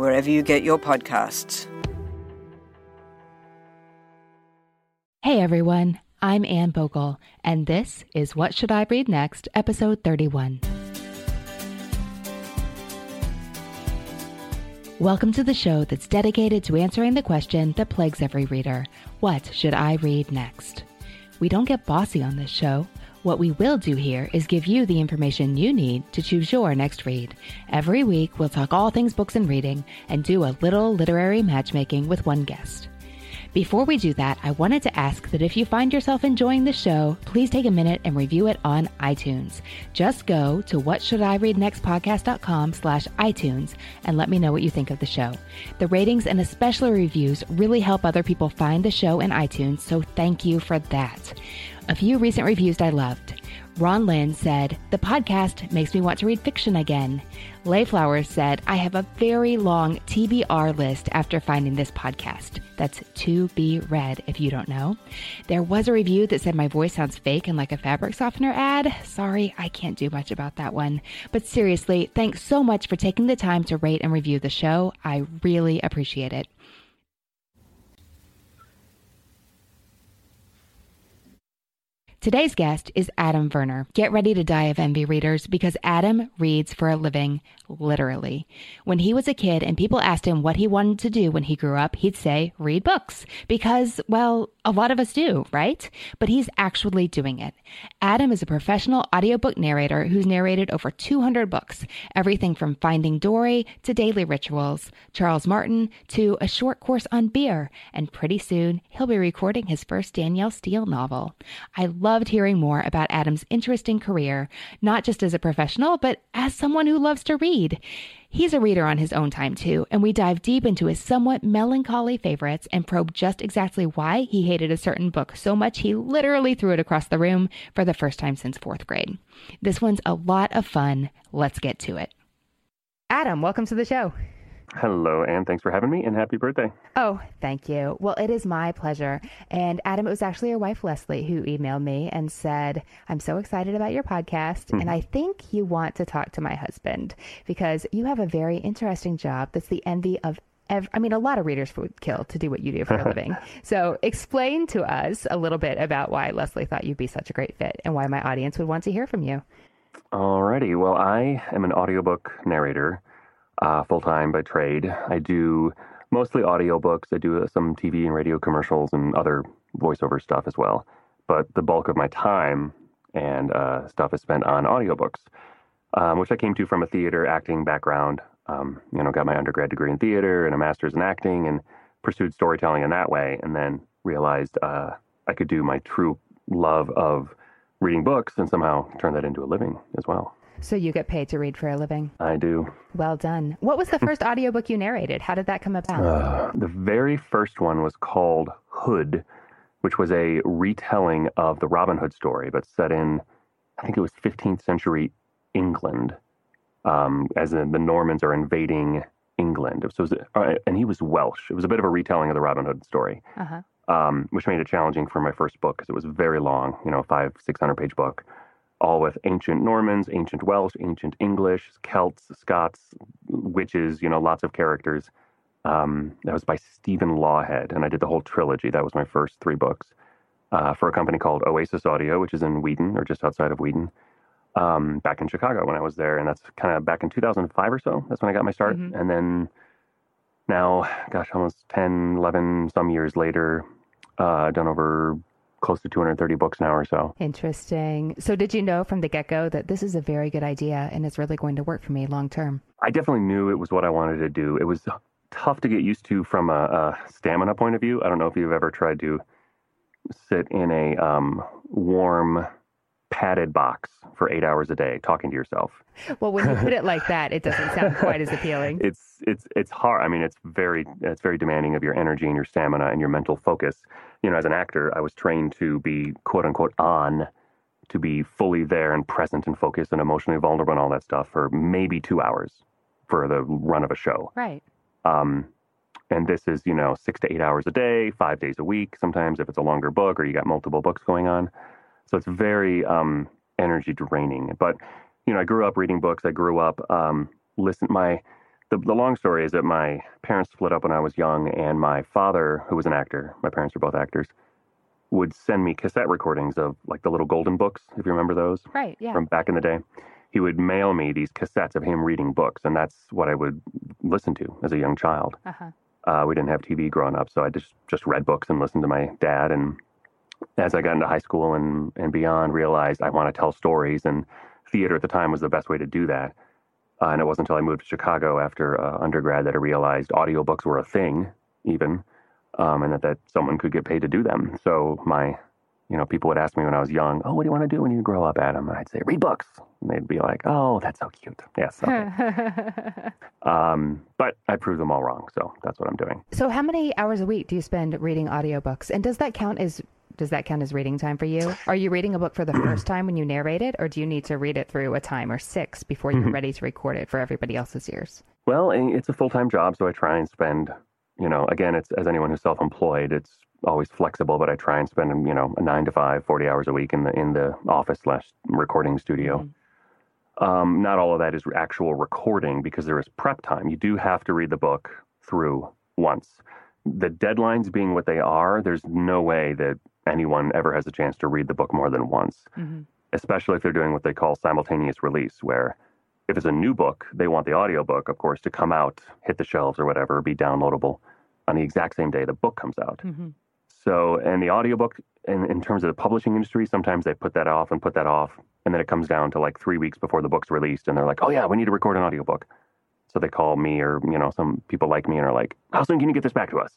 wherever you get your podcasts. Hey everyone. I'm Anne Bogel, and this is What Should I Read Next, episode 31. Welcome to the show that's dedicated to answering the question that plagues every reader What should I read next? We don't get bossy on this show. What we will do here is give you the information you need to choose your next read. Every week, we'll talk all things books and reading and do a little literary matchmaking with one guest. Before we do that, I wanted to ask that if you find yourself enjoying the show, please take a minute and review it on iTunes. Just go to whatshouldireadnextpodcast.com slash iTunes and let me know what you think of the show. The ratings and especially reviews really help other people find the show in iTunes, so thank you for that. A few recent reviews I loved. Ron Lynn said, The podcast makes me want to read fiction again. Layflower said, I have a very long TBR list after finding this podcast. That's to be read if you don't know. There was a review that said my voice sounds fake and like a fabric softener ad. Sorry, I can't do much about that one. But seriously, thanks so much for taking the time to rate and review the show. I really appreciate it. Today's guest is Adam Verner. Get ready to die of envy, readers, because Adam reads for a living, literally. When he was a kid and people asked him what he wanted to do when he grew up, he'd say, read books. Because, well, a lot of us do, right? But he's actually doing it. Adam is a professional audiobook narrator who's narrated over 200 books, everything from Finding Dory to Daily Rituals, Charles Martin to A Short Course on Beer, and pretty soon he'll be recording his first Danielle Steel novel. I loved hearing more about Adam's interesting career, not just as a professional, but as someone who loves to read. He's a reader on his own time, too, and we dive deep into his somewhat melancholy favorites and probe just exactly why he hated a certain book so much he literally threw it across the room for the first time since fourth grade. This one's a lot of fun. Let's get to it. Adam, welcome to the show. Hello, Anne. Thanks for having me, and happy birthday. Oh, thank you. Well, it is my pleasure. And Adam, it was actually your wife, Leslie, who emailed me and said, I'm so excited about your podcast, mm-hmm. and I think you want to talk to my husband because you have a very interesting job that's the envy of I mean, a lot of readers would kill to do what you do for a living. so, explain to us a little bit about why Leslie thought you'd be such a great fit and why my audience would want to hear from you. Alrighty. Well, I am an audiobook narrator uh, full time by trade. I do mostly audiobooks. I do some TV and radio commercials and other voiceover stuff as well. But the bulk of my time and uh, stuff is spent on audiobooks, um, which I came to from a theater acting background. Um, you know, got my undergrad degree in theater and a master's in acting and pursued storytelling in that way. And then realized uh, I could do my true love of reading books and somehow turn that into a living as well. So you get paid to read for a living? I do. Well done. What was the first audiobook you narrated? How did that come about? Uh, the very first one was called Hood, which was a retelling of the Robin Hood story, but set in, I think it was 15th century England, um, as in the Normans are invading England. So was, uh, and he was Welsh. It was a bit of a retelling of the Robin Hood story, uh-huh. um, which made it challenging for my first book because it was very long, you know, five, 600 page book all with ancient Normans, ancient Welsh, ancient English, Celts, Scots, witches, you know, lots of characters. Um, that was by Stephen Lawhead, and I did the whole trilogy. That was my first three books uh, for a company called Oasis Audio, which is in Wheaton or just outside of Wheaton, um, back in Chicago when I was there. And that's kind of back in 2005 or so. That's when I got my start. Mm-hmm. And then now, gosh, almost 10, 11, some years later, uh, done over close to 230 books now or so. Interesting. So, did you know from the get go that this is a very good idea and it's really going to work for me long term? I definitely knew it was what I wanted to do. It was tough to get used to from a, a stamina point of view. I don't know if you've ever tried to sit in a um, warm, padded box for eight hours a day talking to yourself. Well, when you put it like that, it doesn't sound quite as appealing. It's it's it's hard. I mean, it's very it's very demanding of your energy and your stamina and your mental focus. You know, as an actor, I was trained to be quote unquote on, to be fully there and present and focused and emotionally vulnerable and all that stuff for maybe two hours for the run of a show. Right. Um, and this is you know six to eight hours a day, five days a week. Sometimes if it's a longer book or you got multiple books going on. So it's very um, energy draining. But you know, I grew up reading books. I grew up um, listen. My the, the long story is that my parents split up when I was young, and my father, who was an actor, my parents were both actors, would send me cassette recordings of like the little golden books, if you remember those. Right. Yeah. From back in the day. He would mail me these cassettes of him reading books, and that's what I would listen to as a young child. Uh-huh. Uh, we didn't have TV growing up, so I just just read books and listened to my dad and as I got into high school and, and beyond, realized I want to tell stories, and theater at the time was the best way to do that. Uh, and it wasn't until I moved to Chicago after uh, undergrad that I realized audiobooks were a thing, even, um, and that, that someone could get paid to do them. So my, you know, people would ask me when I was young, "Oh, what do you want to do when you grow up, Adam?" And I'd say, "Read books." And they'd be like, "Oh, that's so cute." Yes. Okay. um, but I proved them all wrong, so that's what I'm doing. So, how many hours a week do you spend reading audiobooks? And does that count as does that count as reading time for you? Are you reading a book for the first time when you narrate it, or do you need to read it through a time or six before you're mm-hmm. ready to record it for everybody else's ears? Well, it's a full time job, so I try and spend, you know, again, it's as anyone who's self employed, it's always flexible, but I try and spend, you know, a nine to five, 40 hours a week in the in the office slash recording studio. Mm-hmm. Um, not all of that is actual recording because there is prep time. You do have to read the book through once. The deadlines being what they are, there's no way that anyone ever has a chance to read the book more than once, mm-hmm. especially if they're doing what they call simultaneous release, where if it's a new book, they want the audiobook, of course, to come out, hit the shelves or whatever, be downloadable on the exact same day the book comes out. Mm-hmm. So, and the audiobook, in, in terms of the publishing industry, sometimes they put that off and put that off. And then it comes down to like three weeks before the book's released. And they're like, oh, yeah, we need to record an audiobook. So they call me or, you know, some people like me and are like, how soon can you get this back to us?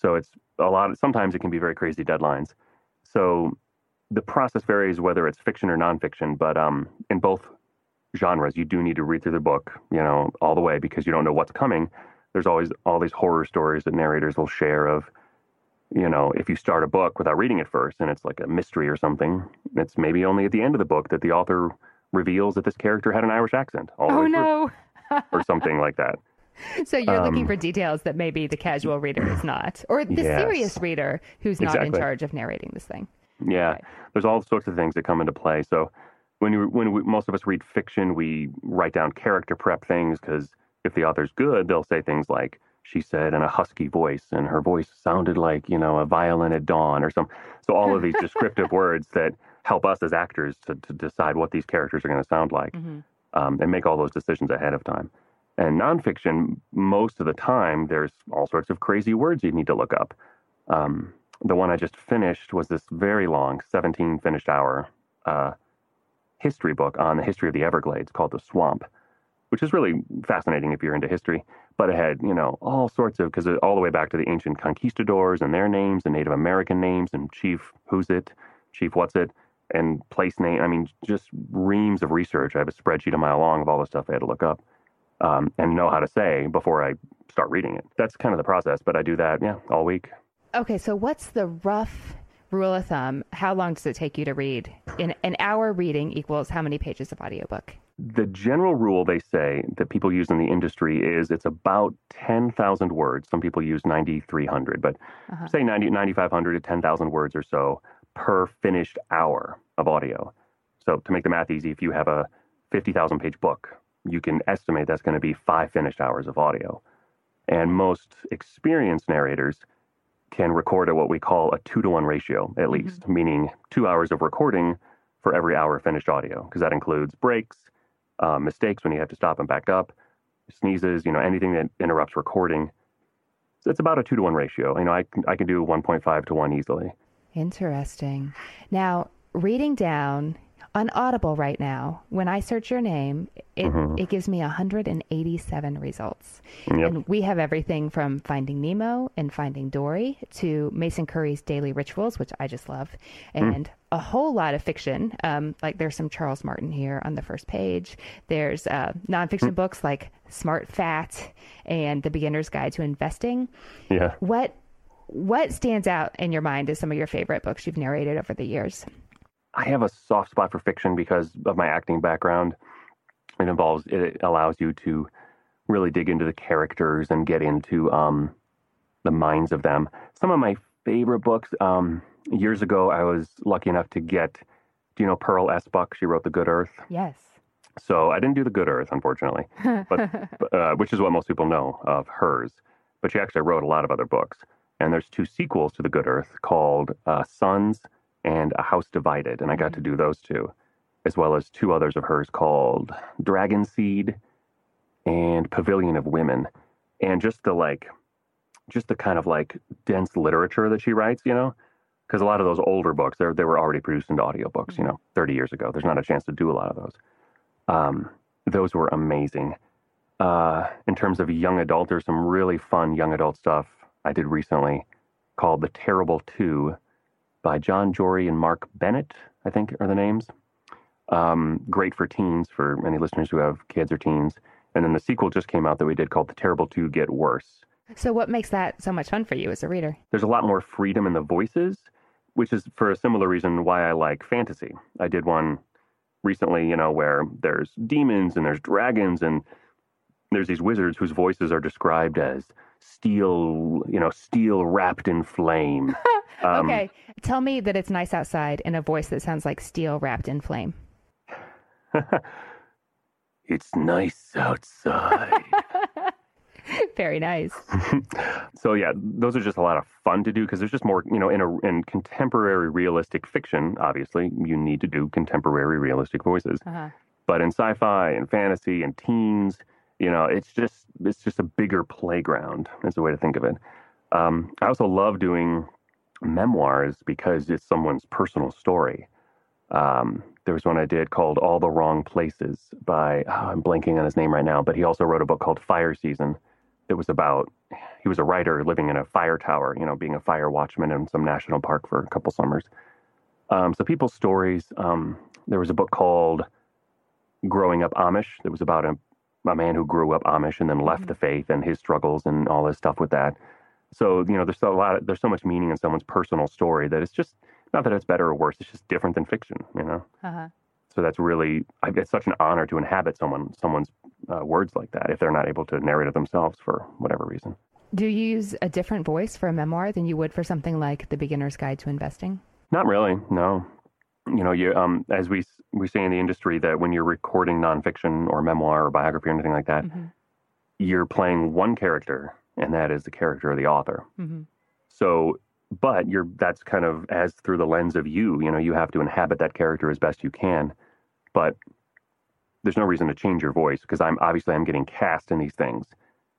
So it's a lot. Of, sometimes it can be very crazy deadlines. So the process varies whether it's fiction or nonfiction. But um, in both genres, you do need to read through the book, you know, all the way because you don't know what's coming. There's always all these horror stories that narrators will share of, you know, if you start a book without reading it first and it's like a mystery or something, it's maybe only at the end of the book that the author reveals that this character had an Irish accent. oh no. or something like that so you're um, looking for details that maybe the casual reader is not, or the yes. serious reader who's not exactly. in charge of narrating this thing. Yeah, right. there's all sorts of things that come into play. So when you when we, most of us read fiction, we write down character prep things because if the author's good, they'll say things like she said in a husky voice, and her voice sounded like you know a violin at dawn or some. So all of these descriptive words that help us as actors to, to decide what these characters are going to sound like, mm-hmm. um, and make all those decisions ahead of time. And nonfiction, most of the time, there's all sorts of crazy words you need to look up. Um, the one I just finished was this very long, 17 finished hour uh, history book on the history of the Everglades called The Swamp, which is really fascinating if you're into history. But it had, you know, all sorts of, because all the way back to the ancient conquistadors and their names and Native American names and Chief Who's It, Chief What's It, and place name. I mean, just reams of research. I have a spreadsheet a mile long of all the stuff I had to look up um, and know how to say before I start reading it. That's kind of the process, but I do that, yeah, all week. Okay, so what's the rough rule of thumb? How long does it take you to read? In an hour reading equals how many pages of audiobook? The general rule they say that people use in the industry is it's about 10,000 words. Some people use 9,300, but uh-huh. say 90, 9,500 to 10,000 words or so per finished hour of audio. So to make the math easy, if you have a 50,000 page book, you can estimate that's going to be five finished hours of audio. And most experienced narrators can record at what we call a two to one ratio, at mm-hmm. least, meaning two hours of recording for every hour of finished audio, because that includes breaks, uh, mistakes when you have to stop and back up, sneezes, you know, anything that interrupts recording. it's about a two to one ratio. You know, I I can do 1.5 to one easily. Interesting. Now, reading down on Audible right now, when I search your name, it, mm-hmm. it gives me 187 results. Yep. And we have everything from Finding Nemo and Finding Dory to Mason Currey's Daily Rituals, which I just love, mm. and mm. a whole lot of fiction. Um, like there's some Charles Martin here on the first page. There's uh, nonfiction mm. books like Smart Fat and The Beginner's Guide to Investing. Yeah. What what stands out in your mind as some of your favorite books you've narrated over the years? I have a soft spot for fiction because of my acting background. It involves it allows you to really dig into the characters and get into um, the minds of them. Some of my favorite books. Um, years ago, I was lucky enough to get. Do you know Pearl S. Buck? She wrote The Good Earth. Yes. So I didn't do The Good Earth, unfortunately, but uh, which is what most people know of hers. But she actually wrote a lot of other books, and there's two sequels to The Good Earth called uh, Sons and A House Divided, and I got to do those two, as well as two others of hers called Dragon Seed and Pavilion of Women, and just the like, just the kind of like dense literature that she writes, you know, because a lot of those older books, they they were already produced into audiobooks, you know, 30 years ago. There's not a chance to do a lot of those. Um, those were amazing. Uh, in terms of young adult, there's some really fun young adult stuff I did recently called The Terrible Two by John Jory and Mark Bennett, I think are the names. Um, great for teens, for any listeners who have kids or teens. And then the sequel just came out that we did called The Terrible Two Get Worse. So, what makes that so much fun for you as a reader? There's a lot more freedom in the voices, which is for a similar reason why I like fantasy. I did one recently, you know, where there's demons and there's dragons and there's these wizards whose voices are described as steel, you know, steel wrapped in flame. Um, okay, tell me that it's nice outside in a voice that sounds like steel wrapped in flame. it's nice outside. Very nice. so yeah, those are just a lot of fun to do because there's just more, you know, in a in contemporary realistic fiction. Obviously, you need to do contemporary realistic voices. Uh-huh. But in sci-fi and fantasy and teens, you know, it's just it's just a bigger playground. Is the way to think of it. Um, I also love doing memoirs because it's someone's personal story. Um, there was one I did called All the Wrong Places by, oh, I'm blanking on his name right now, but he also wrote a book called Fire Season. It was about, he was a writer living in a fire tower, you know, being a fire watchman in some national park for a couple summers. Um, so people's stories. Um, there was a book called Growing Up Amish that was about a, a man who grew up Amish and then left mm-hmm. the faith and his struggles and all this stuff with that. So you know, there's so a lot. Of, there's so much meaning in someone's personal story that it's just not that it's better or worse. It's just different than fiction. You know. Uh-huh. So that's really it's such an honor to inhabit someone someone's uh, words like that if they're not able to narrate it themselves for whatever reason. Do you use a different voice for a memoir than you would for something like The Beginner's Guide to Investing? Not really. No. You know, you um, as we we say in the industry that when you're recording nonfiction or memoir or biography or anything like that, mm-hmm. you're playing one character and that is the character of the author. Mm-hmm. So, but you're that's kind of as through the lens of you. You know, you have to inhabit that character as best you can, but there's no reason to change your voice because I'm obviously I'm getting cast in these things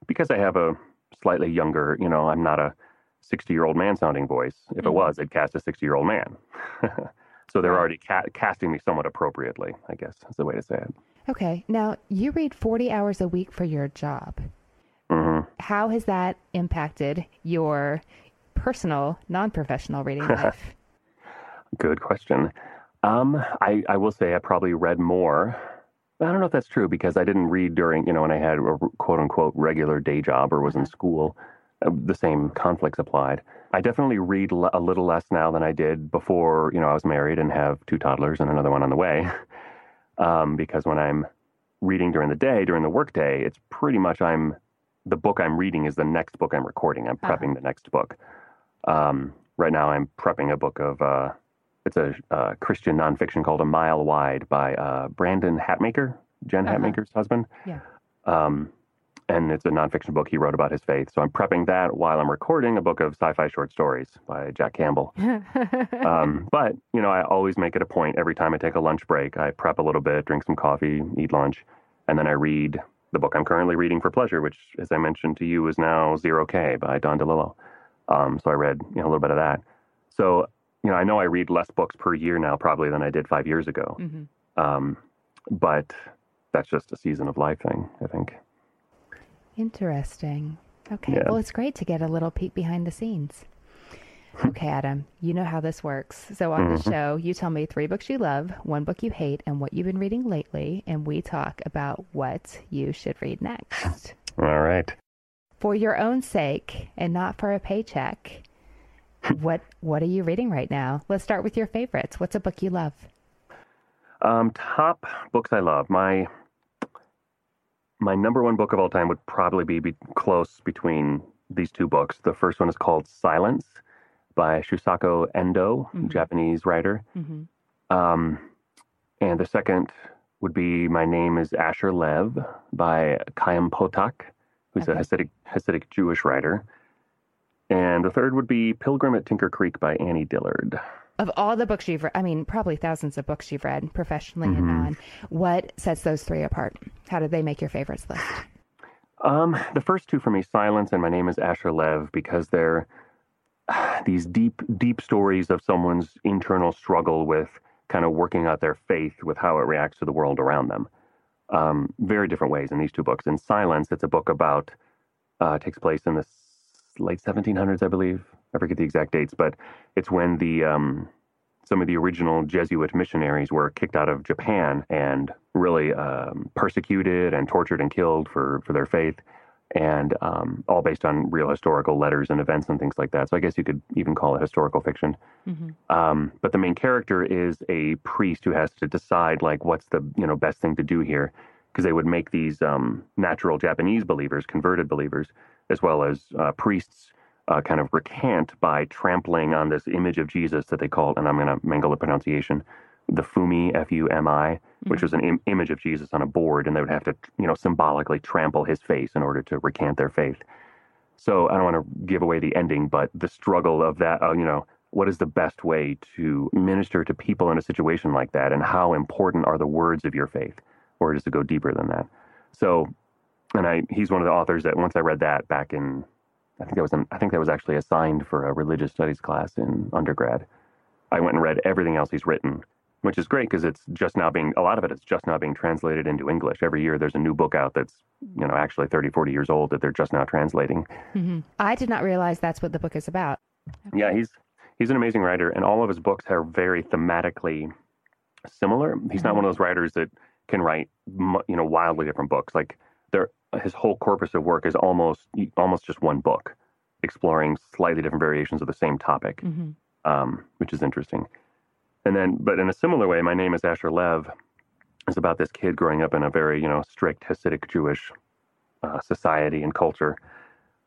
because I have a slightly younger. You know, I'm not a 60 year old man sounding voice. If mm-hmm. it was, they'd cast a 60 year old man. so they're already ca- casting me somewhat appropriately. I guess is the way to say it. Okay. Now you read 40 hours a week for your job. How has that impacted your personal, non professional reading life? Good question. Um, I, I will say I probably read more. I don't know if that's true because I didn't read during, you know, when I had a quote unquote regular day job or was in uh-huh. school. Uh, the same conflicts applied. I definitely read l- a little less now than I did before, you know, I was married and have two toddlers and another one on the way. um, because when I'm reading during the day, during the workday, it's pretty much I'm the book I'm reading is the next book I'm recording. I'm uh-huh. prepping uh-huh. the next book. Um, right now, I'm prepping a book of uh, it's a uh, Christian nonfiction called A Mile Wide by uh, Brandon Hatmaker, Jen uh-huh. Hatmaker's husband. Yeah. Um, and it's a nonfiction book he wrote about his faith. So I'm prepping that while I'm recording a book of sci-fi short stories by Jack Campbell. um, but you know, I always make it a point every time I take a lunch break. I prep a little bit, drink some coffee, eat lunch, and then I read the book I'm currently reading for pleasure, which, as I mentioned to you, is now Zero K by Don DeLillo. Um, so I read you know, a little bit of that. So you know, I know I read less books per year now probably than I did five years ago. Mm-hmm. Um, but that's just a season of life thing, I think. Interesting. Okay. Yeah. Well, it's great to get a little peek behind the scenes. Okay, Adam, you know how this works. So on mm-hmm. the show, you tell me three books you love, one book you hate, and what you've been reading lately, and we talk about what you should read next. All right. For your own sake and not for a paycheck, what what are you reading right now? Let's start with your favorites. What's a book you love? Um, top books I love. My my number one book of all time would probably be, be close between these two books. The first one is called Silence by Shusaku Endo, mm-hmm. Japanese writer. Mm-hmm. Um, and the second would be My Name is Asher Lev by Chaim Potok, who's okay. a Hasidic, Hasidic Jewish writer. And the third would be Pilgrim at Tinker Creek by Annie Dillard. Of all the books you've read, I mean, probably thousands of books you've read professionally mm-hmm. and non, what sets those three apart? How did they make your favorites list? Um, the first two for me, Silence and My Name is Asher Lev, because they're these deep, deep stories of someone's internal struggle with kind of working out their faith with how it reacts to the world around them. Um, very different ways in these two books. In Silence, it's a book about, uh, takes place in the late 1700s, I believe. I forget the exact dates, but it's when the um, some of the original Jesuit missionaries were kicked out of Japan and really um, persecuted and tortured and killed for, for their faith and um, all based on real historical letters and events and things like that. So I guess you could even call it historical fiction. Mm-hmm. Um, but the main character is a priest who has to decide like what's the you know best thing to do here, because they would make these um, natural Japanese believers, converted believers, as well as uh, priests. Uh, kind of recant by trampling on this image of Jesus that they call, and I'm going to mangle the pronunciation, the Fumi, F U M I, which was an Im- image of Jesus on a board, and they would have to, you know, symbolically trample his face in order to recant their faith. So I don't want to give away the ending, but the struggle of that, uh, you know, what is the best way to minister to people in a situation like that, and how important are the words of your faith, or does it go deeper than that? So, and I, he's one of the authors that once I read that back in, I think that was, in, I think that was actually assigned for a religious studies class in undergrad. I went and read everything else he's written which is great because it's just now being a lot of it is just now being translated into english every year there's a new book out that's you know actually 30 40 years old that they're just now translating mm-hmm. i did not realize that's what the book is about okay. yeah he's he's an amazing writer and all of his books are very thematically similar he's mm-hmm. not one of those writers that can write you know wildly different books like there his whole corpus of work is almost almost just one book exploring slightly different variations of the same topic mm-hmm. um, which is interesting and then, but in a similar way, my name is Asher Lev is about this kid growing up in a very, you know, strict Hasidic Jewish uh, society and culture,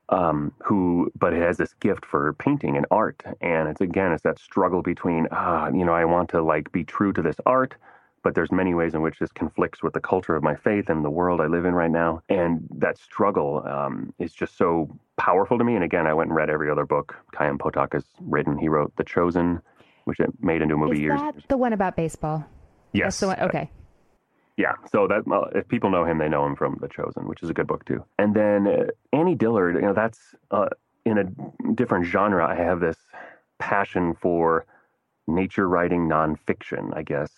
um, who, but has this gift for painting and art. And it's again, it's that struggle between, ah, you know, I want to like be true to this art, but there's many ways in which this conflicts with the culture of my faith and the world I live in right now. And that struggle um, is just so powerful to me. And again, I went and read every other book Chaim Potok has written. He wrote The Chosen, which it made into a movie Is years. That the one about baseball? Yes. That's the one. Okay. Yeah, so that uh, if people know him, they know him from The Chosen, which is a good book too. And then uh, Annie Dillard, you know, that's uh, in a different genre. I have this passion for nature writing nonfiction, I guess,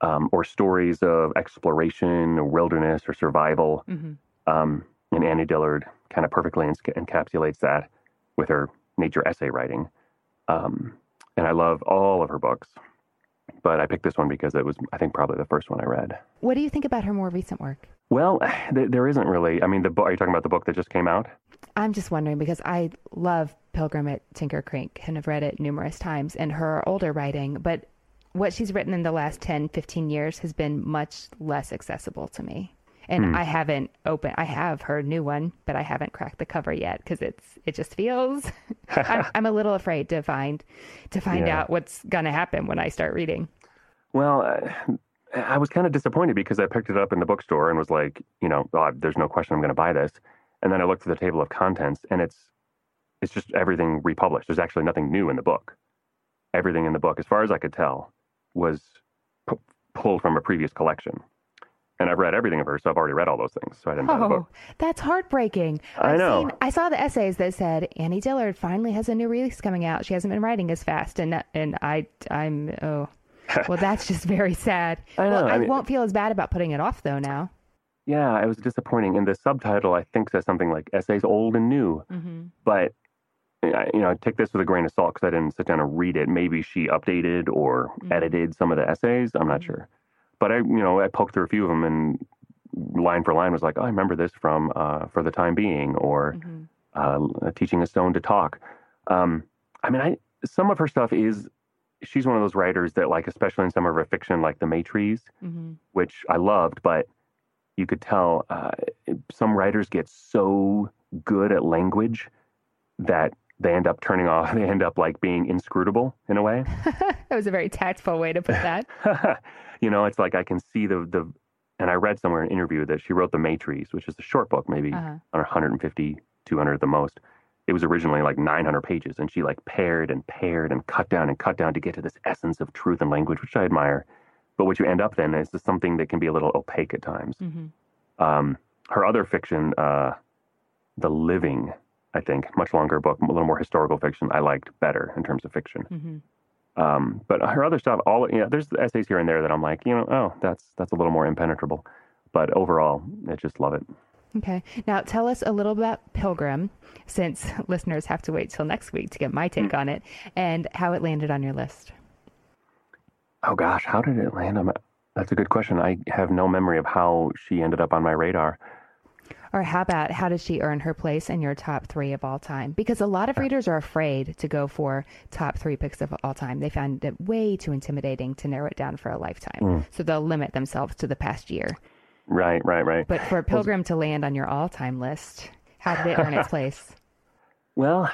um, or stories of exploration, or wilderness, or survival. Mm-hmm. Um, and Annie Dillard kind of perfectly encapsulates that with her nature essay writing. Um, and I love all of her books. But I picked this one because it was, I think, probably the first one I read. What do you think about her more recent work? Well, th- there isn't really. I mean, the book. Are you talking about the book that just came out? I'm just wondering because I love Pilgrim at Tinker Creek and have read it numerous times and her older writing, but what she's written in the last 10, 15 years has been much less accessible to me and hmm. I haven't opened. I have her new one, but I haven't cracked the cover yet because it's it just feels. I'm, I'm, a little afraid to find to find yeah. out what's gonna happen when I start reading. Well, I, I was kind of disappointed because I picked it up in the bookstore and was like, you know, oh, there's no question I'm going to buy this. And then I looked at the table of contents, and it's it's just everything republished. There's actually nothing new in the book. Everything in the book, as far as I could tell, was p- pulled from a previous collection. And I've read everything of hers, so I've already read all those things. So I didn't Oh, that's heartbreaking. I I've know. Seen, I saw the essays that said Annie Dillard finally has a new release coming out. She hasn't been writing as fast, and and I I'm oh, well that's just very sad. I Well, know, I, I mean- won't feel as bad about putting it off though now. Yeah, it was disappointing. And the subtitle, I think, says something like "Essays Old and New," Mm-hmm. but you know, I take this with a grain of salt because I didn't sit down and read it. Maybe she updated or Mhm. edited some of the essays. I'm not Mhm. sure, but I, you know, I poked through a few of them and line for line was like, oh, I remember this from uh, "For the Time Being" or Mhm. uh, "Teaching a Stone to Talk." Um, I mean, I some of her stuff is. She's one of those writers that, like, especially in some of her fiction, like The Maytrees, Mhm. which I loved, but you could tell uh, some writers get so good at language that they end up turning off. They end up like being inscrutable in a way. that was a very tactful way to put that. you know, it's like I can see the the. And I read somewhere in an interview that she wrote The Maytrees, which is a short book, maybe Uh-huh. 150, 200 at the most. It was originally like 900 pages, and she like pared and pared and cut down and cut down to get to this essence of truth and language, which I admire. But what you end up then is just something that can be a little opaque at times. Mhm. Um, her other fiction, uh, The Living, I think, much longer book, a little more historical fiction, I liked better in terms of fiction. Mhm. Um, but her other stuff, all you know, there's essays here and there that I'm like, you know, oh, that's that's a little more impenetrable. But overall, I just love it. Okay. Now tell us a little about Pilgrim, since listeners have to wait till next week to get my take Hmm. on it, and how it landed on your list. Oh gosh, how did it land on my? That's a good question. I have no memory of how she ended up on my radar. Or how about how did she earn her place in your top three of all time? Because a lot of readers are afraid to go for top three picks of all time. They find it way too intimidating to narrow it down for a lifetime. Hmm. So they'll limit themselves to the past year. Right, right, right. But for a Pilgrim to land on your all time list, how did it earn its place? Well,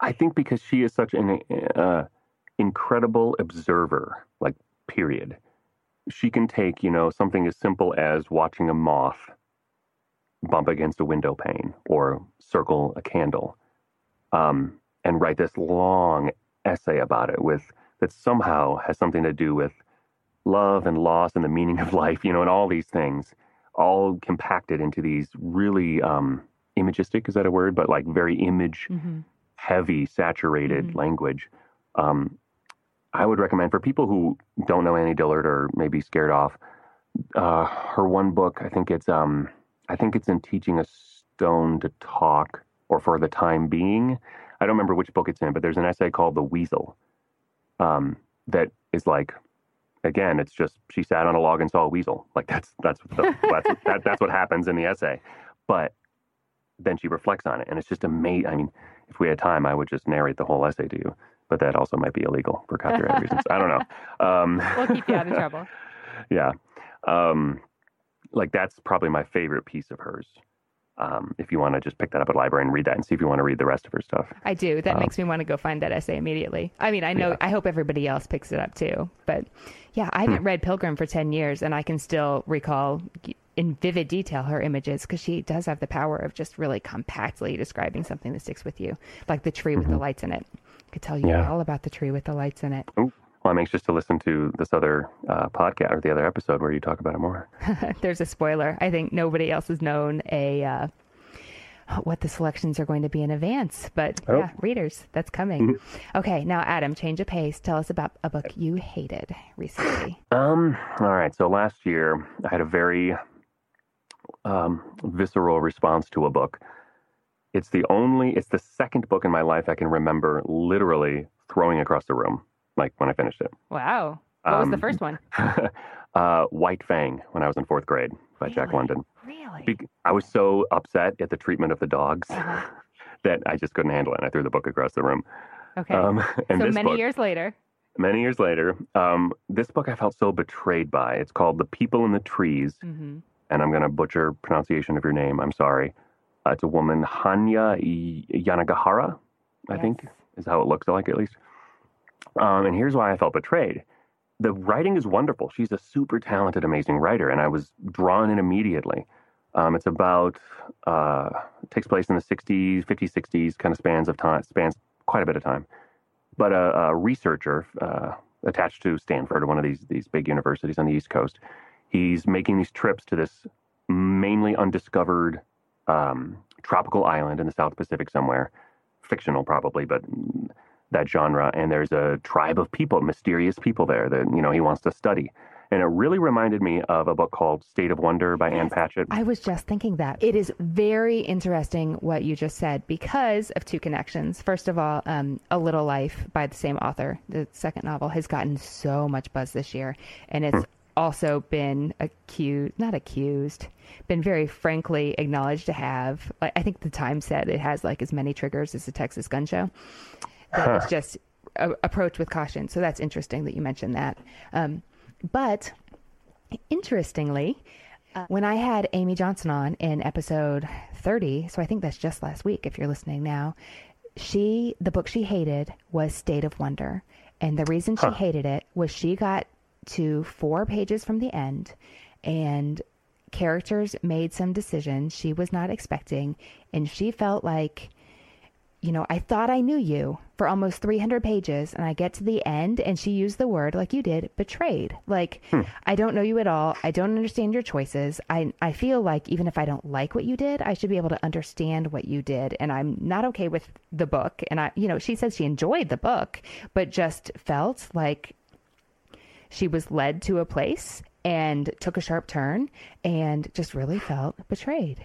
I think because she is such an uh, incredible observer, like, period. She can take, you know, something as simple as watching a moth bump against a window pane or circle a candle um, and write this long essay about it with that somehow has something to do with love and loss and the meaning of life, you know, and all these things, all compacted into these really um, imagistic, is that a word? But like very image hmm heavy, saturated Mhm. language. Um, I would recommend for people who don't know Annie Dillard or maybe scared off, uh, her one book, I think it's um, I think it's in Teaching a Stone to Talk or For the Time Being. I don't remember which book it's in, but there's an essay called The Weasel um, that is like, again, it's just she sat on a log and saw a weasel. Like that's that's the, that's that, that's what happens in the essay, but then she reflects on it, and it's just amazing. I mean, if we had time, I would just narrate the whole essay to you, but that also might be illegal for copyright reasons. I don't know. Um, We'll keep you out of trouble. yeah. Um, like that's probably my favorite piece of hers. Um, if you want to just pick that up at a library and read that and see if you want to read the rest of her stuff. I do. That Um, makes me want to go find that essay immediately. I mean, I know, Yeah. I hope everybody else picks it up too. But yeah, I Hmm. haven't read Pilgrim for 10 years and I can still recall in vivid detail her images because she does have the power of just really compactly describing something that sticks with you, like the tree with the lights in it. I could tell you Mm-hmm. Yeah. all about the tree with the lights in it. Ooh. Well, I'm anxious to listen to this other uh, podcast or the other episode where you talk about it more. There's a spoiler. I think nobody else has known a. Uh, what the selections are going to be in advance, but Oh. yeah, readers, that's coming. okay, now Adam, change of pace. Tell us about a book you hated recently. Um. All right. So last year, I had a very um, visceral response to a book. It's the only. It's the second book in my life I can remember literally throwing across the room, like when I finished it. Wow. What was the Um, first one? uh, White Fang when I was in fourth grade by Jack London. Really? Be- I was so upset at the treatment of the dogs Uh-huh. that I just couldn't handle it. And I threw the book across the room. Okay. Um, and so this many book, years later. many years later, um, this book I felt so betrayed by. It's called The People in the Trees, hmm and I'm going to butcher pronunciation of your name. I'm sorry. Uh, it's a woman, Hanya Y- Yanagihara, I think is how it looks like at least. Um, and here's why I felt betrayed. The writing is wonderful. She's a super talented, amazing writer, and I was drawn in immediately. Um, it's about uh, takes place in the 60s, 50s, 60s, kind of spans of time, spans quite a bit of time. But a, a researcher uh, attached to Stanford, or one of these these big universities on the East Coast, He's making these trips to this mainly undiscovered um, tropical island in the South Pacific somewhere, fictional probably, but that genre. And there's a tribe of people, mysterious people there that you know he wants to study. And it really reminded me of a book called State of Wonder by yes, Ann Patchett. I was just thinking that. It is very interesting what you just said because of two connections. First of all, um, A Little Life by the same author, the second novel, has gotten so much buzz this year. And it's hmm. also been accused, not accused, been very frankly acknowledged to have, I think the Times said it has like as many triggers as the Texas gun show. That huh. just a, approach with caution. So that's interesting that you mentioned that. Um, but interestingly, uh, when I had Amy Johnson on in episode 30, so I think that's just last week if you're listening now, she the book she hated was State of Wonder. And the reason she hated it was she got to 4 pages from the end and characters made some decisions she was not expecting and she felt like you know, I thought I knew you for almost 300 pages, and I get to the end, and she used the word, like you did, betrayed. Like, hmm. I don't know you at all. I don't understand your choices. I, I feel like even if I don't like what you did, I should be able to understand what you did. And I'm not okay with the book. And I, you know, she says she enjoyed the book, but just felt like she was led to a place and took a sharp turn and just really felt betrayed.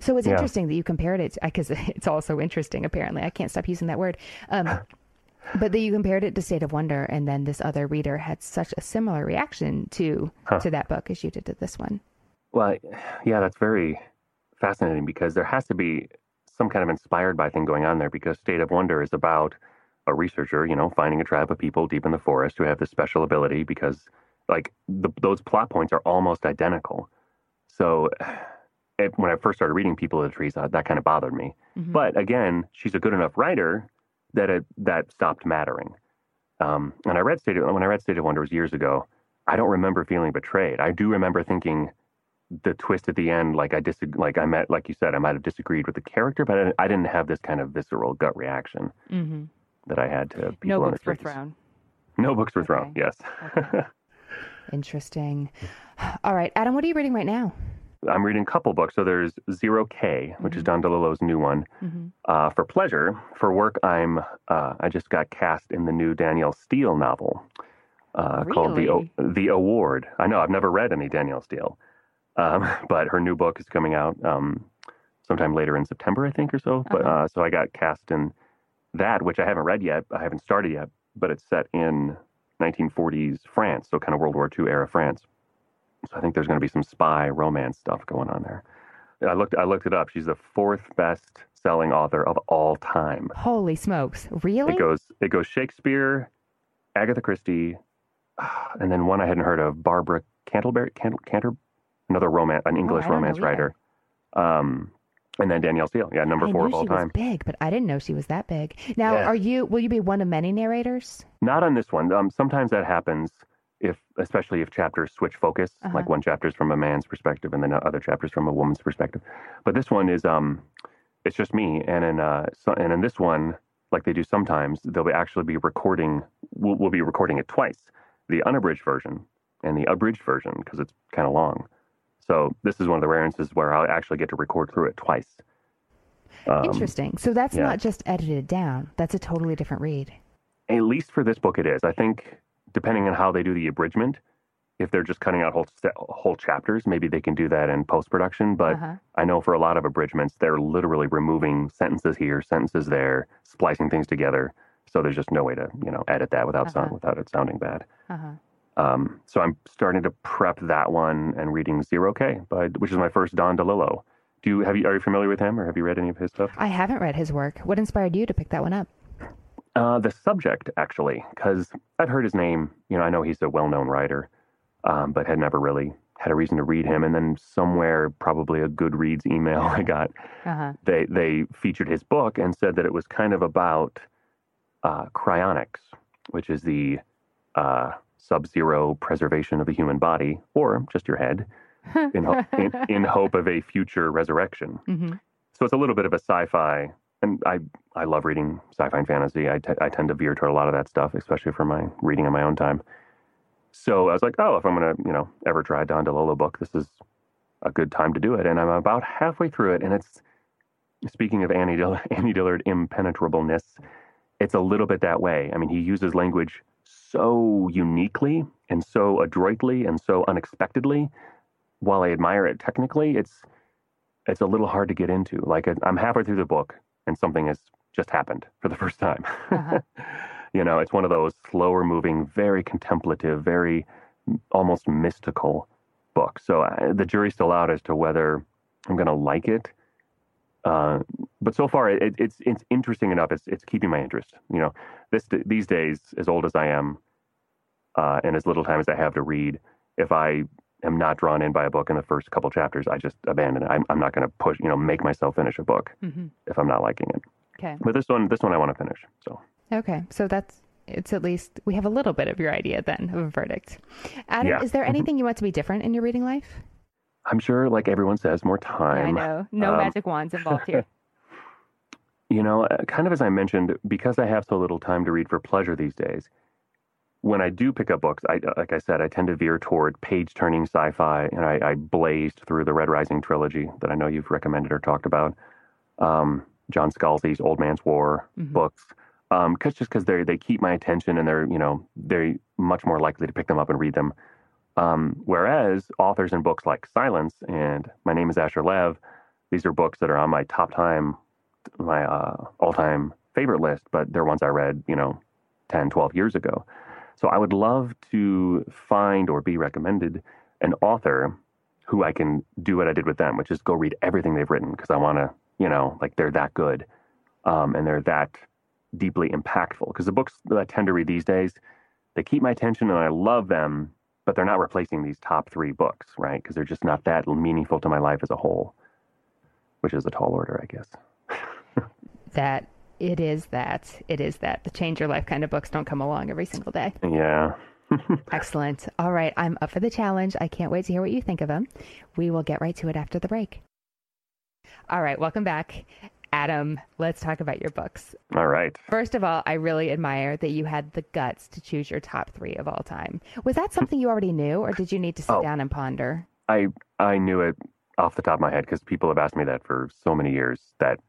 So it's yeah. interesting that you compared it because it's also interesting. Apparently, I can't stop using that word. Um, but that you compared it to State of Wonder, and then this other reader had such a similar reaction to huh. to that book as you did to this one. Well, yeah, that's very fascinating because there has to be some kind of inspired by thing going on there because State of Wonder is about a researcher, you know, finding a tribe of people deep in the forest who have this special ability because, like, the, those plot points are almost identical. So it, when I first started reading People of the Trees, that, that kind of bothered me. Mm-hmm. But again, she's a good enough writer that it, that stopped mattering. Um, and I read State of, when I read State of Wonder was years ago. I don't remember feeling betrayed. I do remember thinking the twist at the end, like I disag- like I met, like you said, I might have disagreed with the character, but I, I didn't have this kind of visceral gut reaction mm-hmm. that I had to people no on the books were thrown. No books were okay. thrown. Yes. Okay. Interesting. All right, Adam, what are you reading right now? I'm reading a couple books. So there's Zero K, which mm-hmm. is Don DeLillo's new one. Mm-hmm. Uh, for pleasure, for work, I'm uh, I just got cast in the new Danielle Steel novel uh, really? called the the Award. I know I've never read any Danielle Steel, um, but her new book is coming out um, sometime later in September, I think, or so. But uh-huh. Uh, so I got cast in that, which I haven't read yet. I haven't started yet, but it's set in 1940s France, so kind of World War II era France. So I think there's going to be some spy romance stuff going on there. I looked I looked it up. She's the fourth best selling author of all time. Holy smokes. Really? It goes it goes Shakespeare, Agatha Christie, and then one I hadn't heard of, Barbara Canterbury Canter, Canter another romance an English oh, romance writer. Um and then Danielle Steel, yeah, number I four of all time. big, but I didn't know she was that big. Now, yeah. are you? Will you be one of many narrators? Not on this one. Um, sometimes that happens if especially if chapters switch focus, uh-huh. like one chapter is from a man's perspective and then other chapters from a woman's perspective. But this one is um, it's just me, and in uh, so, and in this one, like they do sometimes, they'll be actually be recording. We'll, we'll be recording it twice, the unabridged version and the abridged version because it's kind of long. So this is one of the rare instances where I'll actually get to record through it twice. Um, Interesting. So that's yeah. not just edited down. That's a totally different read. At least for this book, it is. I think depending on how they do the abridgment, if they're just cutting out whole whole chapters, maybe they can do that in post production. But uh-huh. I know for a lot of abridgments, they're literally removing sentences here, sentences there, splicing things together. So there's just no way to you know edit that without uh-huh. sound without it sounding bad. Uh-huh. Um, so I'm starting to prep that one and reading Zero K, by, which is my first Don DeLillo. Do you have you are you familiar with him or have you read any of his stuff? I haven't read his work. What inspired you to pick that one up? Uh, the subject, actually, because I've heard his name. You know, I know he's a well known writer, um, but had never really had a reason to read him. And then somewhere, probably a Goodreads email I got, uh-huh. they, they featured his book and said that it was kind of about uh, cryonics, which is the uh, sub zero preservation of the human body, or just your head, in, ho- in, in, hope of a future resurrection. Mm-hmm. So it's a little bit of a sci fi and I I love reading sci-fi and fantasy. I, t- I tend to veer toward a lot of that stuff, especially for my reading in my own time. So I was like, oh, if I'm to, you know, ever try a Don DeLillo book, this is a good time to do it. And I'm about halfway through it. And it's, speaking of Annie, Dill- Annie Dillard impenetrableness, it's a little bit that way. I mean, he uses language so uniquely and so adroitly and so unexpectedly. While I admire it technically, it's it's a little hard to get into. Like I'm halfway through the book and something has just happened for the first time. Uh-huh. you know, it's one of those slower moving, very contemplative, very almost mystical books. So I, the jury's still out as to whether I'm going to like it. Uh, but so far, it, it's it's interesting enough. It's it's keeping my interest. You know, this these days, as old as I am, uh, and as little time as I have to read, if I am not drawn in by a book in the first couple chapters, I just abandon it. I'm, I'm not going to push, you know, make myself finish a book mm-hmm. if I'm not liking it. Okay. But this one, this one I want to finish. So. Okay, so that's it's at least we have a little bit of your idea then of a verdict. Adam, yeah. is there mm-hmm. anything you want to be different in your reading life? I'm sure, like everyone says, more time. Yeah, I know. No um, magic wands involved here. you know, uh, kind of as I mentioned, because I have so little time to read for pleasure these days, when I do pick up books, I, like I said, I tend to veer toward page turning sci fi, and I, I, blazed through the Red Rising trilogy that I know you've recommended or talked about. Um, John Scalzi's Old Man's War mm-hmm. books, um, just because they they keep my attention and they're you know they're much more likely to pick them up and read them. Um, whereas authors in books like Silence and My Name is Asher Lev, these are books that are on my top time, my uh, all time favorite list, but they're ones I read you know 10, 12 years ago. So I would love to find or be recommended an author who I can do what I did with them, which is go read everything they've written because I want to, you know, like they're that good um, and they're that deeply impactful. Because the books that I tend to read these days, they keep my attention and I love them, but they're not replacing these top three books, right? Because they're just not that meaningful to my life as a whole, which is a tall order, I guess. that it is that. It is that. The change your life kind of books don't come along every single day. Yeah. Excellent. All right. I'm up for the challenge. I can't wait to hear what you think of them. We will get right to it after the break. All right. Welcome back. Adam, let's talk about your books. All right. First of all, I really admire that you had the guts to choose your top three of all time. Was that something you already knew, or did you need to sit oh, down and ponder? I I knew it off the top of my head because people have asked me that for so many years that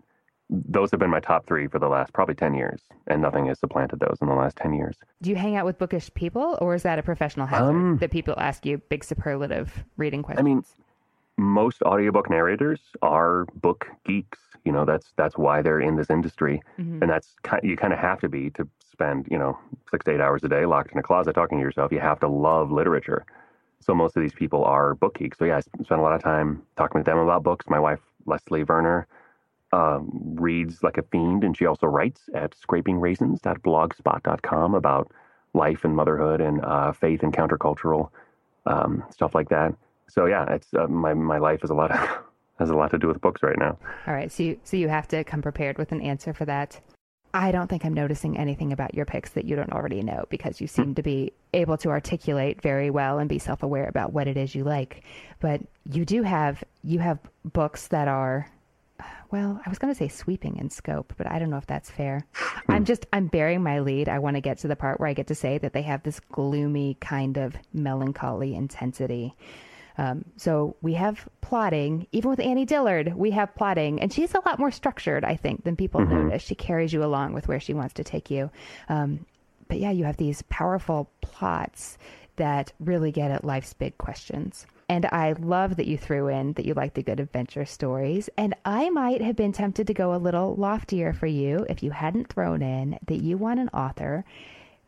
those have been my top three for the last probably 10 years, and nothing has supplanted those in the last 10 years. Do you hang out with bookish people, or is that a professional hazard um, that people ask you big superlative reading questions? I mean, most audiobook narrators are book geeks. You know, that's that's why they're in this industry, mm-hmm. and that's you kind of have to be to spend you know six to eight hours a day locked in a closet talking to yourself. You have to love literature. So most of these people are book geeks. So yeah, I spend a lot of time talking with them about books. My wife Leslie Verner um, reads like a fiend, and she also writes at scrapingraisins.blogspot.com about life and motherhood and uh, faith and countercultural um, stuff like that. So yeah, it's uh, my my life is a lot of, has a lot to do with books right now. All right, so you, so you have to come prepared with an answer for that. I don't think I'm noticing anything about your picks that you don't already know because you seem hmm. to be able to articulate very well and be self-aware about what it is you like. But you do have you have books that are well, I was going to say sweeping in scope, but I don't know if that's fair. I'm just, I'm bearing my lead. I want to get to the part where I get to say that they have this gloomy kind of melancholy intensity. Um, so we have plotting, even with Annie Dillard, we have plotting, and she's a lot more structured, I think, than people mm-hmm. notice. She carries you along with where she wants to take you. Um, but yeah, you have these powerful plots that really get at life's big questions. And I love that you threw in that you like the good adventure stories. And I might have been tempted to go a little loftier for you if you hadn't thrown in that you want an author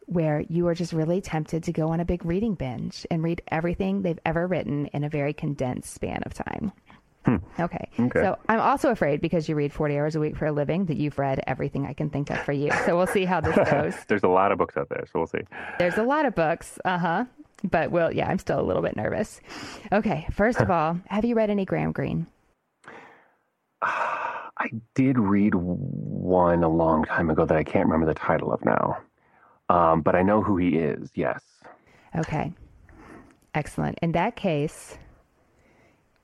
where you are just really tempted to go on a big reading binge and read everything they've ever written in a very condensed span of time. Hmm. Okay. okay. So I'm also afraid because you read 40 hours a week for a living that you've read everything I can think of for you. So we'll see how this goes. There's a lot of books out there, so we'll see. There's a lot of books. Uh huh. But well, yeah, I'm still a little bit nervous. Okay, first of all, have you read any Graham Greene? I did read one a long time ago that I can't remember the title of now. Um, but I know who he is, yes. Okay. Excellent. In that case,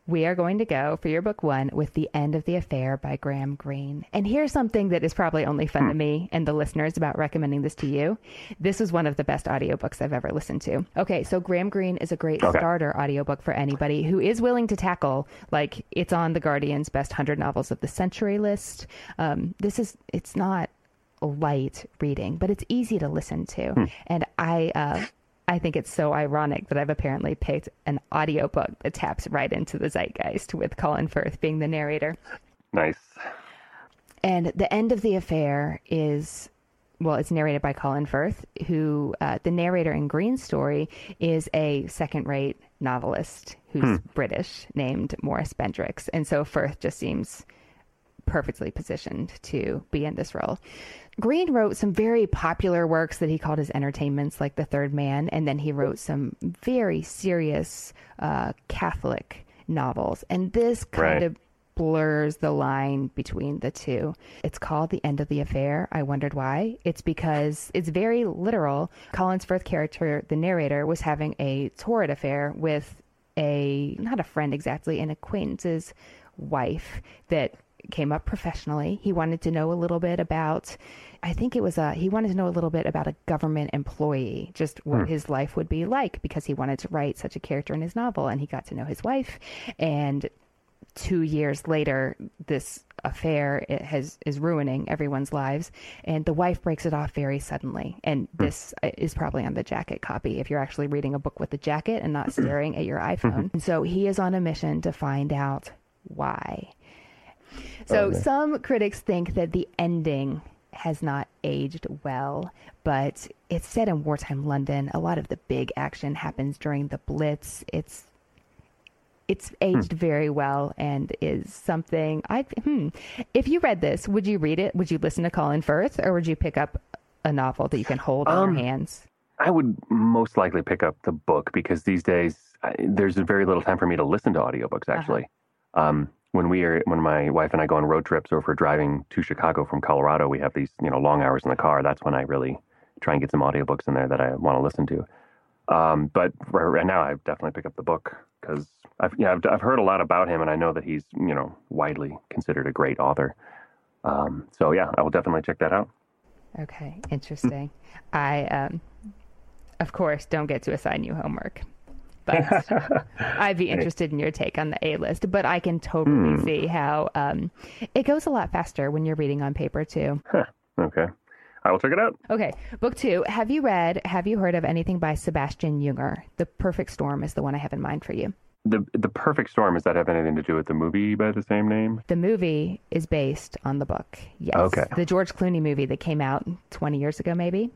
we are going to go for your book one with The End of the Affair by Graham Greene. And here's something that is probably only fun to me and the listeners about recommending this to you. This is one of the best audiobooks I've ever listened to. Okay, so Graham Greene is a great Okay. starter audiobook for anybody who is willing to tackle, like, it's on The Guardian's best 100 novels of the century list. Um, this is, it's not light reading, but it's easy to listen to. And I, uh, I think it's so ironic that I've apparently picked an audiobook that taps right into the zeitgeist with Colin Firth being the narrator. Nice. And the end of the affair is, well, it's narrated by Colin Firth, who uh, the narrator in Greene's story is a second rate novelist who's British named Morris Bendrix. And so Firth just seems perfectly positioned to be in this role. Greene wrote some very popular works that he called his entertainments, like The Third Man, and then he wrote some very serious uh, Catholic novels. And this kind Right. of blurs the line between the two. It's called The End of the Affair. I wondered why. It's because it's very literal. Colin's Firth character, the narrator, was having a torrid affair with a, not a friend exactly, an acquaintance's wife that came up professionally. He wanted to know a little bit about, I think it was a, he wanted to know a little bit about a government employee, just what hmm. his life would be like because he wanted to write such a character in his novel. And he got to know his wife. And two years later, this affair it has is ruining everyone's lives, and the wife breaks it off very suddenly. And hmm. this uh, is probably on the jacket copy if you're actually reading a book with the jacket and not hmm. staring at your iPhone. And so he is on a mission to find out why. So oh, some critics think that the ending has not aged well, but it's set in wartime London. A lot of the big action happens during the Blitz. It's it's aged very well and is something I hmm. If you read this, would you read it? Would you listen to Colin Firth or would you pick up a novel that you can hold in Um, your hands? I would most likely pick up the book because these days I, there's very little time for me to listen to audiobooks. Actually, um, when we are when my wife and I go on road trips or if we're driving to Chicago from Colorado, we have these you know long hours in the car. That's when I really try and get some audiobooks in there that I want to listen to. Um, but right, now, I definitely pick up the book because I've yeah I've, I've heard a lot about him and I know that he's you know widely considered a great author. Um, so yeah, I will definitely check that out. Okay, interesting. I, um, of course, don't get to assign you homework, but I'd be interested in your take on the A list. But I can totally see how um, it goes a lot faster when you're reading on paper too. Okay, I will check it out. Okay, book two. Have you read? Have you heard of anything by Sebastian Junger? The Perfect Storm is the one I have in mind for you. The the perfect storm does that have anything to do with the movie by the same name? The movie is based on the book. Yes. Okay. The George Clooney movie that came out 20 years ago, maybe.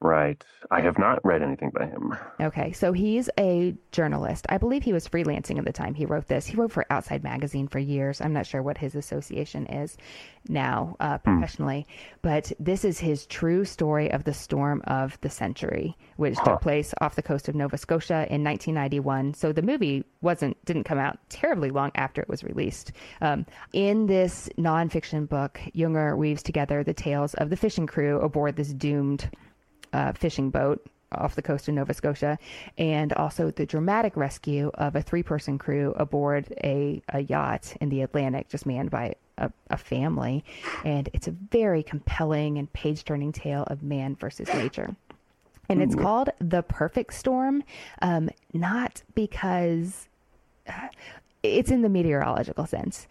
Right. I have not read anything by him. Okay, so he's a journalist. I believe he was freelancing at the time he wrote this. He wrote for Outside Magazine for years. I'm not sure what his association is now uh, professionally, but this is his true story of the storm of the century, which took place off the coast of Nova Scotia in 1991. So the movie wasn't didn't come out terribly long after it was released. Um, in this nonfiction book, Junger weaves together the tales of the fishing crew aboard this doomed uh, fishing boat off the coast of Nova Scotia, and also the dramatic rescue of a three person crew aboard a, a yacht in the Atlantic, just manned by a, a family. And it's a very compelling and page turning tale of man versus nature. And it's called The Perfect Storm, um, not because uh, it's in the meteorological sense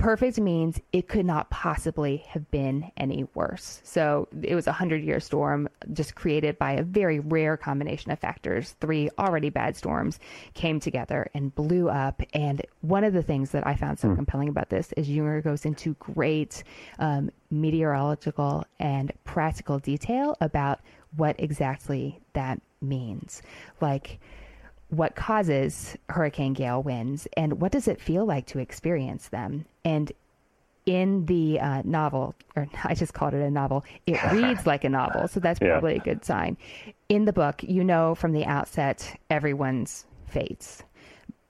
perfect means it could not possibly have been any worse. So it was a hundred year storm just created by a very rare combination of factors. Three already bad storms came together and blew up. And one of the things that I found so compelling about this is Junger goes into great um, meteorological and practical detail about what exactly that means. Like, what causes hurricane gale winds and what does it feel like to experience them and in the uh, novel or i just called it a novel it reads like a novel so that's Yeah. probably a good sign in the book you know from the outset everyone's fates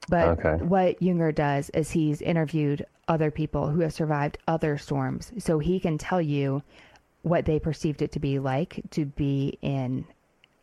but Okay. what Junger does is he's interviewed other people who have survived other storms so he can tell you what they perceived it to be like to be in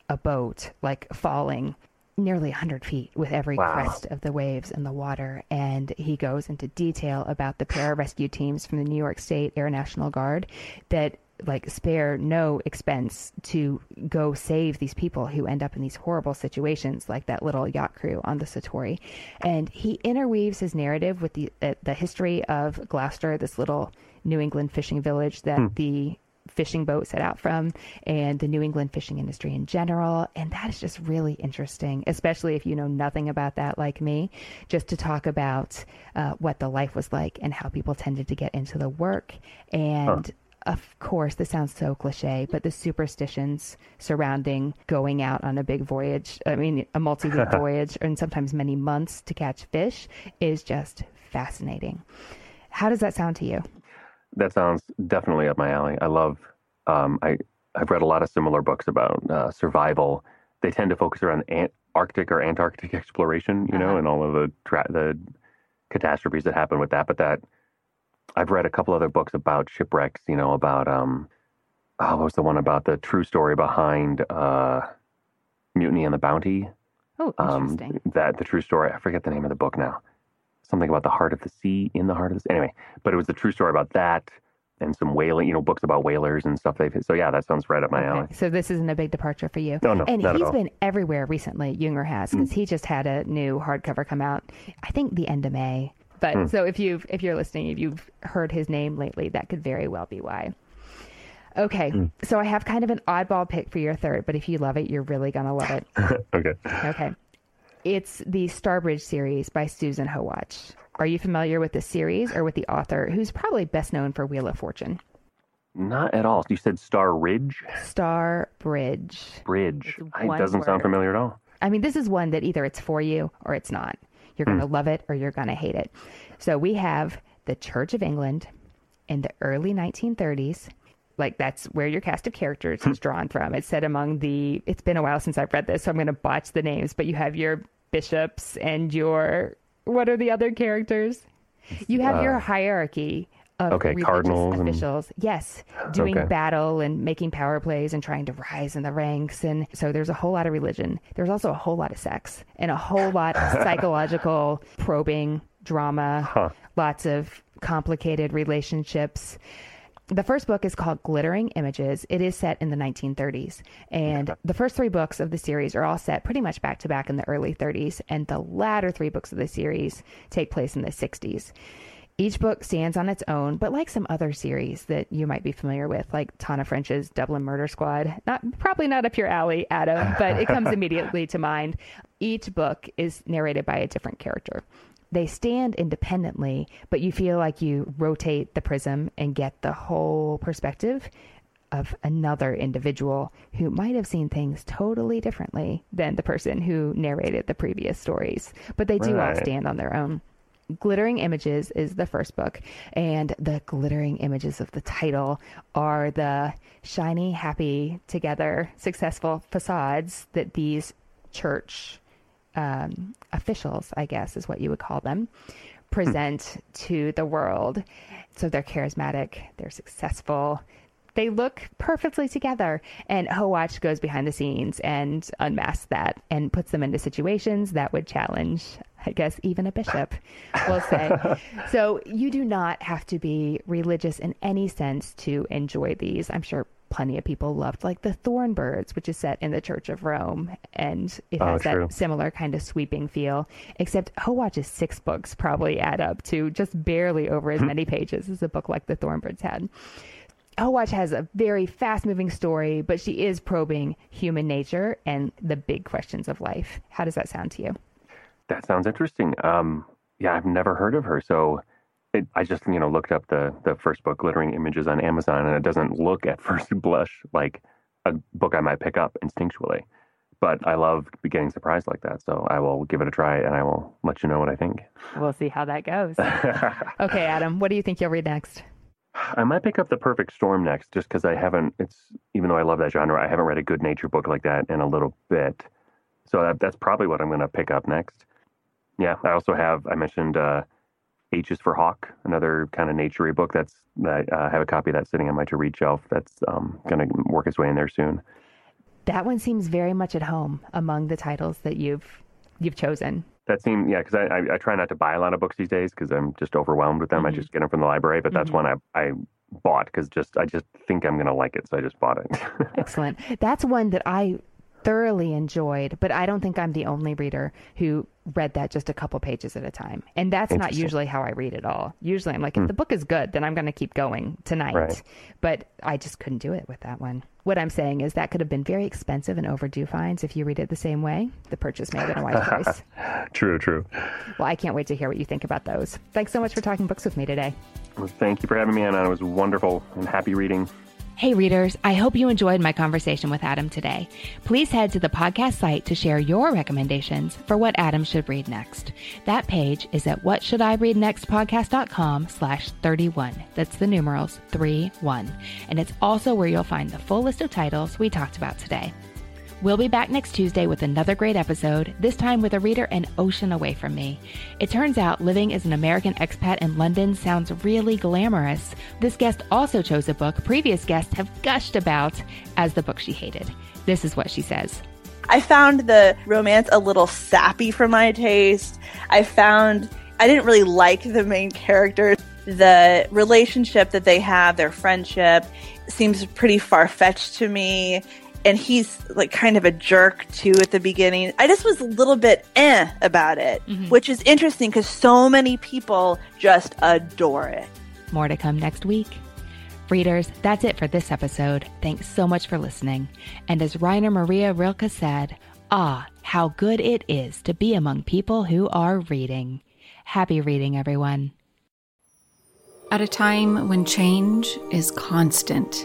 a boat like falling nearly 100 feet with every Wow. crest of the waves and the water. And he goes into detail about the pararescue teams from the New York State Air National Guard that like spare no expense to go save these people who end up in these horrible situations like that little yacht crew on the Satori. And he interweaves his narrative with the uh, the history of Gloucester, this little New England fishing village that the fishing boat set out from and the New England fishing industry in general. And that is just really interesting, especially if you know nothing about that like me, just to talk about uh, what the life was like and how people tended to get into the work. And of course, this sounds so cliche, but the superstitions surrounding going out on a big voyage, I mean, a multi week voyage, and sometimes many months to catch fish is just fascinating. How does that sound to you? That sounds definitely up my alley. I love. Um, I I've read a lot of similar books about uh, survival. They tend to focus around Ant- Arctic or Antarctic exploration, you know, Uh-huh. and all of the tra- the catastrophes that happen with that. But that I've read a couple other books about shipwrecks. You know, about um, oh, what was the one about the true story behind uh, Mutiny on the Bounty? Oh, um, interesting. that the true story. I forget the name of the book now. Something about the heart of the sea, in the heart of the sea. Anyway, but it was the true story about that and some whaling, you know, books about whalers and stuff. They've so yeah, that sounds right up my alley. So this isn't a big departure for you. No, no, and not at he's been everywhere recently. Junger has because he just had a new hardcover come out. I think the end of May. But Hmm. so if you've if you're listening, if you've heard his name lately, that could very well be why. Okay, Hmm. so I have kind of an oddball pick for your third, but if you love it, you're really gonna love it. okay. Okay, it's the Starbridge series by Susan Howatch. Are you familiar with the series or with the author, who's probably best known for Wheel of Fortune? Not at all. You said Star Ridge Star Bridge. Bridge. It doesn't sound familiar at all. I mean, this is one that either it's for you or it's not. You're going to hmm. love it or you're going to hate it. So we have the Church of England in the early 1930s. Like that's where your cast of characters hmm. is drawn from. It's set among the. It's been a while since I've read this, so I'm going to botch the names. But you have your bishops and your. What are the other characters? You have your uh, hierarchy of okay, religious cardinals and- officials. Yes, doing Okay. battle and making power plays and trying to rise in the ranks. And so there's a whole lot of religion. There's also a whole lot of sex and a whole lot of psychological probing, drama, lots of complicated relationships. The first book is called Glittering Images. It is set in the 1930s. And the first three books of the series are all set pretty much back to back in the early 30s. And the latter three books of the series take place in the 60s. Each book stands on its own, but like some other series that you might be familiar with, like Tana French's Dublin Murder Squad, not probably not up your alley, Adam, but it comes immediately to mind. Each book is narrated by a different character. They stand independently, but you feel like you rotate the prism and get the whole perspective of another individual who might have seen things totally differently than the person who narrated the previous stories. But they do all stand on their own. Glittering Images is the first book, and the glittering images of the title are the shiny, happy, together, successful facades that these church um, officials, I guess is what you would call them, present to the world. So they're charismatic, they're successful, they look perfectly together. And Howatch goes behind the scenes and unmasks that and puts them into situations that would challenge, I guess, even a bishop, we'll say. so you do not have to be religious in any sense to enjoy these. I'm sure plenty of people loved like the Thorn Birds, which is set in the Church of Rome, and it Oh, has that similar kind of sweeping feel. Except Howatch's six books probably add up to just barely over as many pages as a book like the Thorn Birds had. Howatch has a very fast moving story, but she is probing human nature and the big questions of life. How does that sound to you? That sounds interesting. Um, yeah, I've never heard of her. So it, I just, you know, looked up the, the first book, Glittering Images, on Amazon, and it doesn't look at first blush like a book I might pick up instinctually. But I love getting surprised like that. So I will give it a try and I will let you know what I think. We'll see how that goes. okay, Adam, what do you think you'll read next? I might pick up The Perfect Storm next just because I haven't, it's, even though I love that genre, I haven't read a good nature book like that in a little bit. So that, that's probably what I'm going to pick up next. Yeah, I also have, I mentioned uh, H is for Hawk, another kind of naturey book that's, that uh, I have a copy of that sitting on my to read shelf that's um, going to work its way in there soon. That one seems very much at home among the titles that you've you've chosen. That seems yeah, because I, I, I try not to buy a lot of books these days because I'm just overwhelmed with them. Mm-hmm. I just get them from the library, but that's mm-hmm. one I I bought because just I just think I'm gonna like it, so I just bought it. Excellent. That's one that I thoroughly enjoyed, but I don't think I'm the only reader who read that just a couple pages at a time. And that's not usually how I read it all. Usually I'm like, if mm. the book is good, then I'm going to keep going tonight. Right. But I just couldn't do it with that one. What I'm saying is that could have been very expensive and overdue fines if you read it the same way. The purchase may have been a wise choice. true, true. Well, I can't wait to hear what you think about those. Thanks so much for talking books with me today. Well, thank you for having me on. It was wonderful and happy reading. Hey, readers, I hope you enjoyed my conversation with Adam today. Please head to the podcast site to share your recommendations for what Adam should read next. That page is at whatshouldireadnextpodcast.com slash 31. That's the numerals 3 1. And it's also where you'll find the full list of titles we talked about today. We'll be back next Tuesday with another great episode, this time with a reader an ocean away from me. It turns out living as an American expat in London sounds really glamorous. This guest also chose a book previous guests have gushed about as the book she hated. This is what she says. I found the romance a little sappy for my taste. I found I didn't really like the main character. The relationship that they have, their friendship, seems pretty far fetched to me and he's like kind of a jerk too at the beginning. I just was a little bit eh about it, mm-hmm. which is interesting because so many people just adore it. More to come next week. Readers, that's it for this episode. Thanks so much for listening. And as Rainer Maria Rilke said, ah, how good it is to be among people who are reading. Happy reading, everyone. At a time when change is constant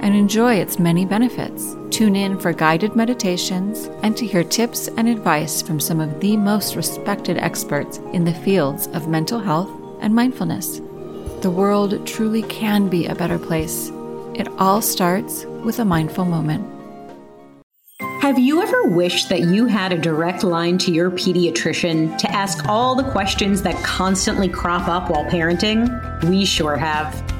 and enjoy its many benefits. Tune in for guided meditations and to hear tips and advice from some of the most respected experts in the fields of mental health and mindfulness. The world truly can be a better place. It all starts with a mindful moment. Have you ever wished that you had a direct line to your pediatrician to ask all the questions that constantly crop up while parenting? We sure have.